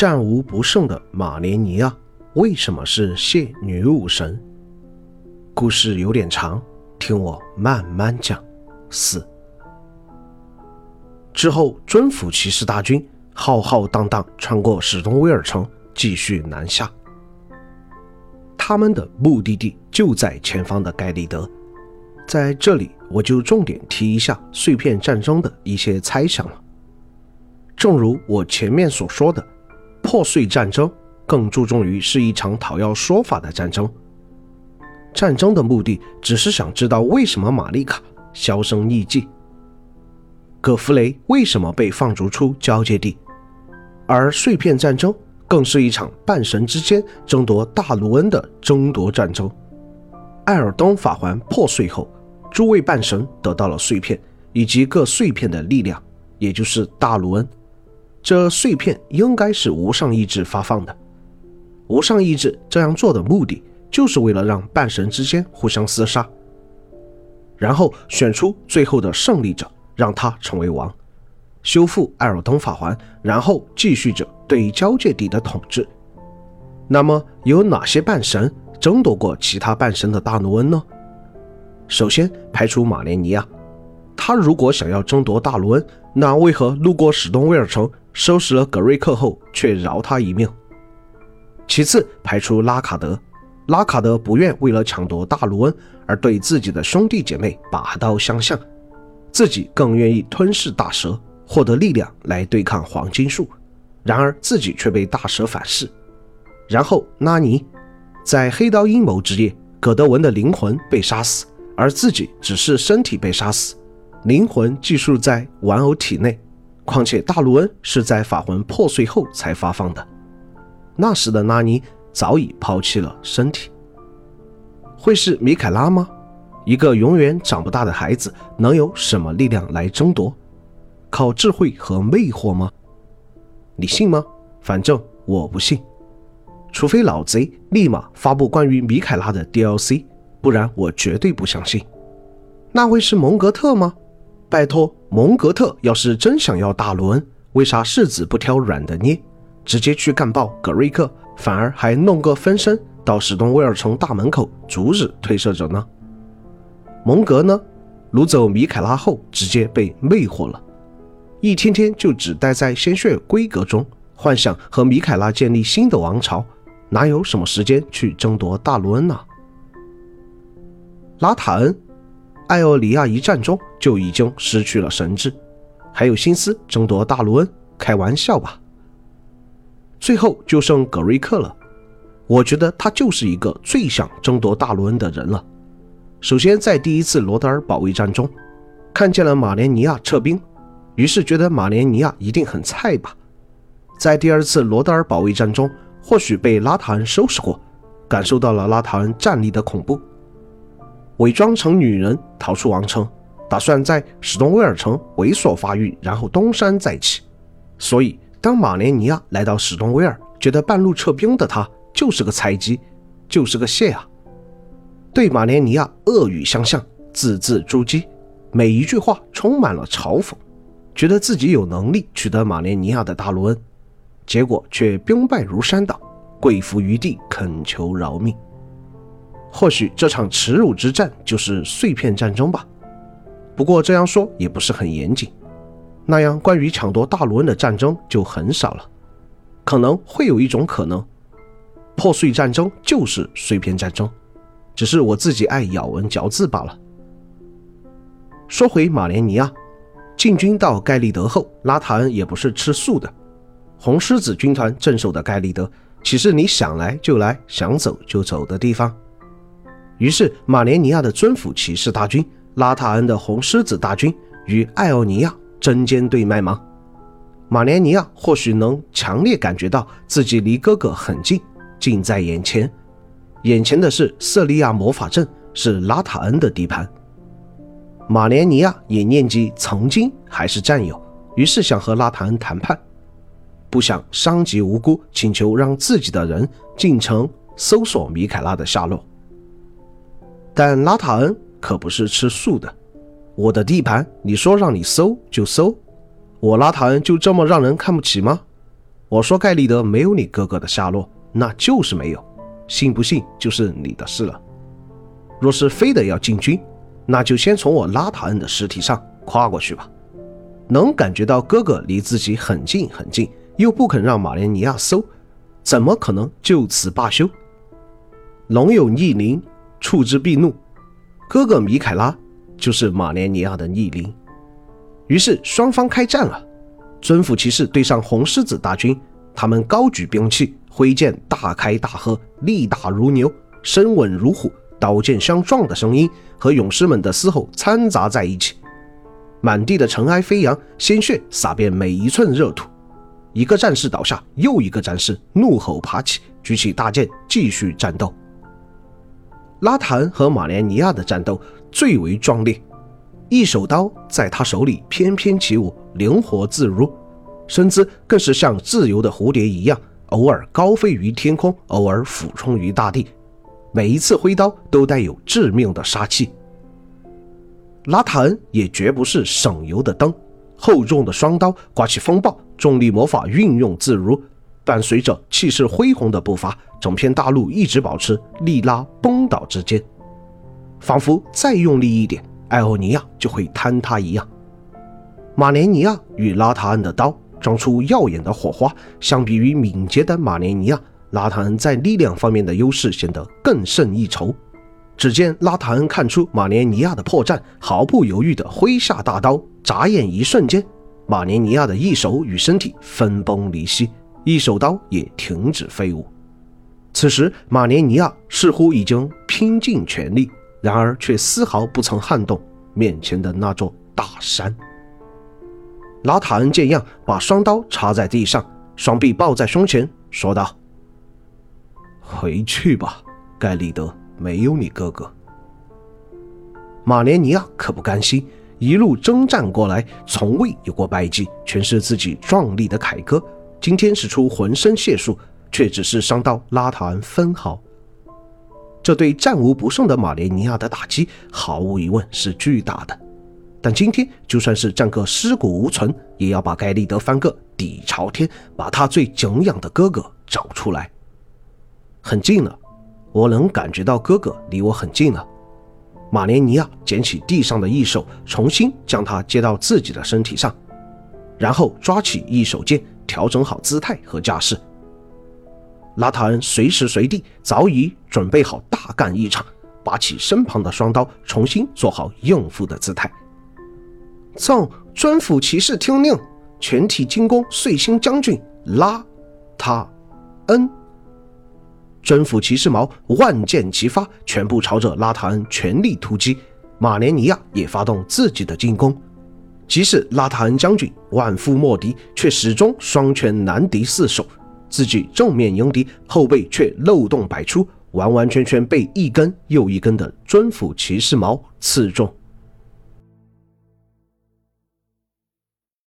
战无不胜的马连尼亚为什么是谢女武神？故事有点长，听我慢慢讲。四之后，尊府骑士大军浩浩荡荡穿过史东威尔城，继续南下。他们的目的地就在前方的盖利德。在这里，我就重点提一下碎片战争的一些猜想了。正如我前面所说的，破碎战争更注重于是一场讨要说法的战争。战争的目的只是想知道为什么玛丽卡销声匿迹，葛弗雷为什么被放逐出交界地，而碎片战争更是一场半神之间争夺大卢恩的争夺战争。艾尔东法环破碎后，诸位半神得到了碎片以及各碎片的力量，也就是大卢恩。这碎片应该是无上意志发放的。无上意志这样做的目的，就是为了让半神之间互相厮杀，然后选出最后的胜利者，让他成为王，修复艾尔登法环，然后继续着对交界地的统治。那么有哪些半神争夺过其他半神的大卢恩呢？首先排除马连尼亚，他如果想要争夺大卢恩，那为何路过史东威尔城？收拾了格瑞克后，却饶他一命。其次，排除拉卡德，拉卡德不愿为了抢夺大卢恩而对自己的兄弟姐妹拔刀相向，自己更愿意吞噬大蛇，获得力量来对抗黄金树。然而自己却被大蛇反噬。然后拉尼，在黑刀阴谋之夜，葛德文的灵魂被杀死，而自己只是身体被杀死，灵魂寄宿在玩偶体内。况且大卢恩是在法魂破碎后才发放的，那时的拉尼早已抛弃了身体。会是米凯拉吗？一个永远长不大的孩子能有什么力量来争夺？靠智慧和魅惑吗？你信吗？反正我不信。除非老贼立马发布关于米凯拉的 DLC，不然我绝对不相信。那会是蒙格特吗？拜托，蒙格特要是真想要大罗恩，为啥世子不挑软的捏，直接去干爆格瑞克，反而还弄个分身到史东威尔城大门口阻止推射者呢？蒙格呢，掳走米凯拉后直接被魅惑了，一天天就只待在鲜血规格中，幻想和米凯拉建立新的王朝，哪有什么时间去争夺大罗恩呢？拉塔恩。艾奥里亚一战中就已经失去了神智，还有心思争夺大卢恩？开玩笑吧！最后就剩格瑞克了，我觉得他就是一个最想争夺大卢恩的人了。首先，在第一次罗德尔保卫战中，看见了马连尼亚撤兵，于是觉得马连尼亚一定很菜吧。在第二次罗德尔保卫战中，或许被拉塔恩收拾过，感受到了拉塔恩战力的恐怖。伪装成女人逃出王城，打算在史东威尔城猥琐发育，然后东山再起。所以，当马连尼亚来到史东威尔，觉得半路撤兵的他就是个菜鸡，就是个蟹啊！对马连尼亚恶语相向，字字诛鸡，每一句话充满了嘲讽，觉得自己有能力取得马连尼亚的大卢恩，结果却兵败如山倒，跪伏于地恳求饶命。或许这场耻辱之战就是碎片战争吧，不过这样说也不是很严谨。那样关于抢夺大卢恩的战争就很少了。可能会有一种可能，破碎战争就是碎片战争，只是我自己爱咬文嚼字罢了。说回马连尼亚，进军到盖利德后，拉塔恩也不是吃素的。红狮子军团镇守的盖利德，岂是你想来就来、想走就走的地方？于是，马连尼亚的尊府骑士大军、拉塔恩的红狮子大军与艾奥尼亚针尖对麦芒。马连尼亚或许能强烈感觉到自己离哥哥很近，近在眼前。眼前的是瑟利亚魔法阵，是拉塔恩的地盘。马连尼亚也念及曾经还是战友，于是想和拉塔恩谈判，不想伤及无辜，请求让自己的人进城搜索米凯拉的下落。但拉塔恩可不是吃素的，我的地盘，你说让你搜就搜，我拉塔恩就这么让人看不起吗？我说盖利德没有你哥哥的下落，那就是没有，信不信就是你的事了。若是非得要进军，那就先从我拉塔恩的尸体上跨过去吧。能感觉到哥哥离自己很近很近，又不肯让马莲尼亚搜，怎么可能就此罢休？龙有逆鳞，触之必怒。哥哥米凯拉就是马连尼亚的逆鳞。于是双方开战了。尊府骑士对上红狮子大军，他们高举兵器，挥剑大开大合，力大如牛，身稳如虎，刀剑相撞的声音和勇士们的嘶吼掺杂在一起。满地的尘埃飞扬，鲜血洒遍每一寸热土。一个战士倒下，又一个战士怒吼爬起，举起大剑继续战斗。拉塔恩和马莲尼亚的战斗最为壮烈，一手刀在他手里翩翩起舞，灵活自如，身姿更是像自由的蝴蝶一样，偶尔高飞于天空，偶尔俯冲于大地，每一次挥刀都带有致命的杀气。拉塔恩也绝不是省油的灯，厚重的双刀刮起风暴，重力魔法运用自如，伴随着气势恢宏的步伐，整片大陆一直保持力拉崩倒之间，仿佛再用力一点，艾欧尼亚就会坍塌一样。马连尼亚与拉塔恩的刀撞出耀眼的火花，相比于敏捷的马连尼亚，拉塔恩在力量方面的优势显得更胜一筹。只见拉塔恩看出马连尼亚的破绽，毫不犹豫地挥下大刀，眨眼一瞬间，马连尼亚的一手与身体分崩离析，一手刀也停止飞舞。此时，马连尼亚似乎已经拼尽全力，然而却丝毫不曾撼动面前的那座大山。拉塔恩见样，把双刀插在地上，双臂抱在胸前，说道：“回去吧，盖利德。”没有你哥哥，马连尼亚可不甘心，一路征战过来，从未有过败绩，全是自己壮丽的凯歌。今天使出浑身解数，却只是伤到拉塔恩分毫。这对战无不胜的马连尼亚的打击，毫无疑问是巨大的。但今天就算是战个尸骨无存，也要把盖利德翻个底朝天，把他最敬仰的哥哥找出来。很近了。我能感觉到哥哥离我很近了。马连尼亚捡起地上的一手，重新将它接到自己的身体上，然后抓起一手剑，调整好姿态和架势。拉塔恩随时随地早已准备好大干一场，拔起身旁的双刀，重新做好应付的姿态。赠尊府骑士听令，全体进攻碎星将军拉塔恩。征服骑士矛万箭齐发，全部朝着拉塔恩全力突击。马连尼亚也发动自己的进攻。即使拉塔恩将军万夫莫敌，却始终双拳难敌四手。自己正面迎敌，后背却漏洞百出，完完全全被一根又一根的尊府骑士矛刺中。